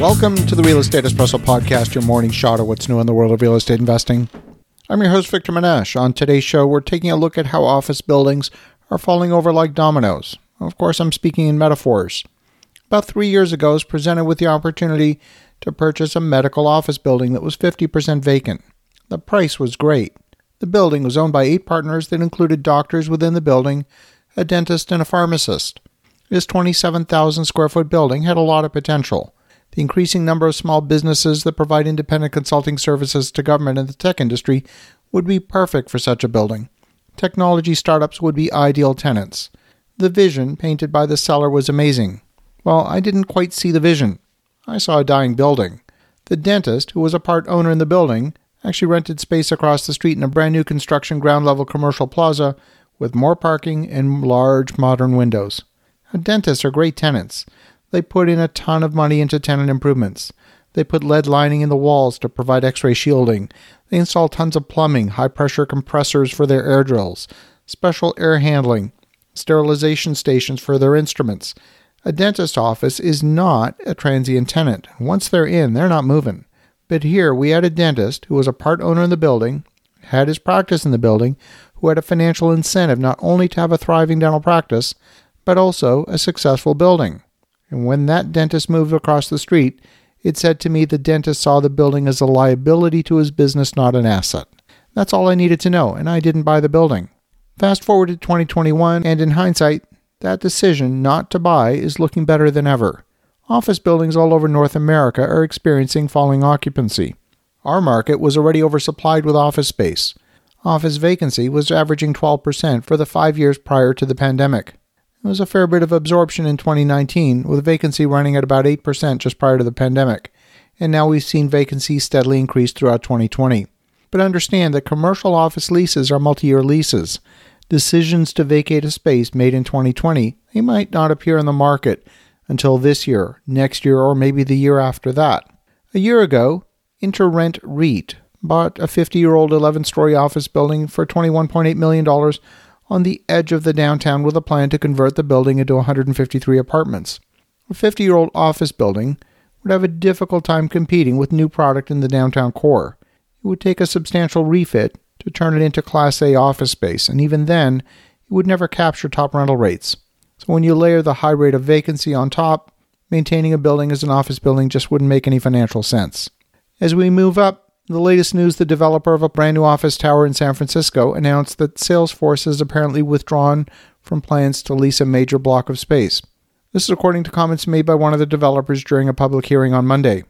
Welcome to the Real Estate Espresso Podcast, your morning shot of what's new in the world of real estate investing. I'm your host, Victor Menasce. On today's show, we're taking a look at how office buildings are falling over like dominoes. Of course, I'm speaking in metaphors. About three years ago, I was presented with the opportunity to purchase a medical office building that was 50% vacant. The price was great. The building was owned by eight partners that included doctors within the building, a dentist, and a pharmacist. This 27,000 square foot building had a lot of potential. The increasing number of small businesses that provide independent consulting services to government and the tech industry would be perfect for such a building. Technology startups would be ideal tenants. The vision painted by the seller was amazing. Well, I didn't quite see the vision. I saw a dying building. The dentist, who was a part owner in the building, actually rented space across the street in a brand new construction ground level commercial plaza with more parking and large modern windows. Dentists are great tenants. They put in a ton of money into tenant improvements. They put lead lining in the walls to provide x ray shielding. They install tons of plumbing, high pressure compressors for their air drills, special air handling, sterilization stations for their instruments. A dentist office is not a transient tenant. Once they're in, they're not moving. But here we had a dentist who was a part owner in the building, had his practice in the building, who had a financial incentive not only to have a thriving dental practice, but also a successful building. And when that dentist moved across the street, it said to me the dentist saw the building as a liability to his business, not an asset. That's all I needed to know, and I didn't buy the building. Fast forward to 2021, and in hindsight, that decision not to buy is looking better than ever. Office buildings all over North America are experiencing falling occupancy. Our market was already oversupplied with office space. Office vacancy was averaging 12% for the five years prior to the pandemic. There was a fair bit of absorption in 2019, with vacancy running at about 8% just prior to the pandemic, and now we've seen vacancy steadily increase throughout 2020. But understand that commercial office leases are multi year leases. Decisions to vacate a space made in 2020, they might not appear in the market until this year, next year, or maybe the year after that. A year ago, InterRent REIT bought a 50 year old 11 story office building for $21.8 million on the edge of the downtown with a plan to convert the building into 153 apartments. A 50 year old office building would have a difficult time competing with new product in the downtown core. It would take a substantial refit to turn it into Class A office space, and even then, it would never capture top rental rates. So when you layer the high rate of vacancy on top, maintaining a building as an office building just wouldn't make any financial sense. As we move up, the latest news the developer of a brand new office tower in San Francisco announced that Salesforce has apparently withdrawn from plans to lease a major block of space. This is according to comments made by one of the developers during a public hearing on Monday.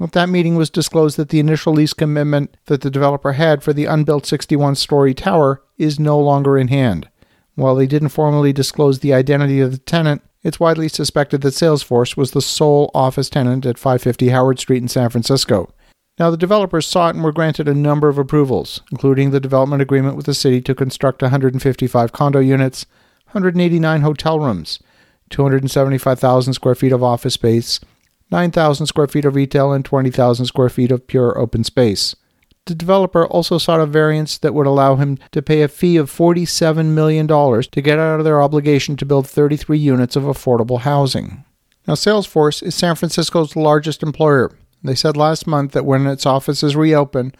At that meeting was disclosed that the initial lease commitment that the developer had for the unbuilt 61 story tower is no longer in hand. While they didn't formally disclose the identity of the tenant, it's widely suspected that Salesforce was the sole office tenant at 550 Howard Street in San Francisco. Now, the developers sought and were granted a number of approvals, including the development agreement with the city to construct 155 condo units, 189 hotel rooms, 275,000 square feet of office space, 9,000 square feet of retail, and 20,000 square feet of pure open space. The developer also sought a variance that would allow him to pay a fee of $47 million to get out of their obligation to build 33 units of affordable housing. Now, Salesforce is San Francisco's largest employer, they said last month that when its offices reopen,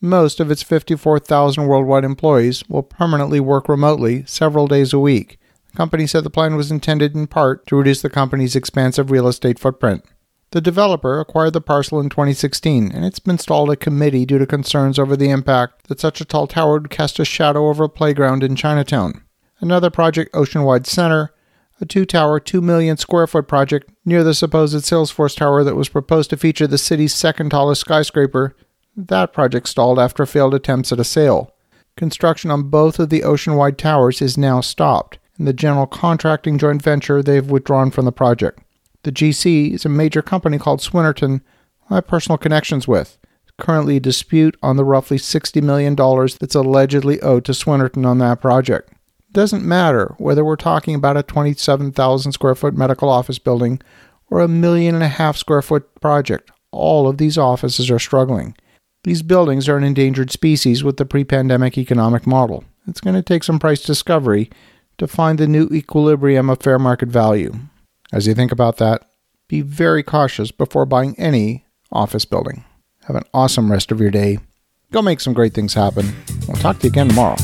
most of its 54,000 worldwide employees will permanently work remotely several days a week. The company said the plan was intended in part to reduce the company's expansive real estate footprint. The developer acquired the parcel in 2016, and it's been stalled at committee due to concerns over the impact that such a tall tower would cast a shadow over a playground in Chinatown. Another project, Oceanwide Center, a two tower, 2 million square foot project near the supposed Salesforce Tower that was proposed to feature the city's second tallest skyscraper. That project stalled after failed attempts at a sale. Construction on both of the Oceanwide towers is now stopped, and the general contracting joint venture they've withdrawn from the project. The GC is a major company called Swinerton, I have personal connections with. Currently a dispute on the roughly $60 million that's allegedly owed to Swinerton on that project doesn't matter whether we're talking about a 27,000 square foot medical office building or a million and a half square foot project. All of these offices are struggling. These buildings are an endangered species with the pre pandemic economic model. It's going to take some price discovery to find the new equilibrium of fair market value. As you think about that, be very cautious before buying any office building. Have an awesome rest of your day. Go make some great things happen. We'll talk to you again tomorrow.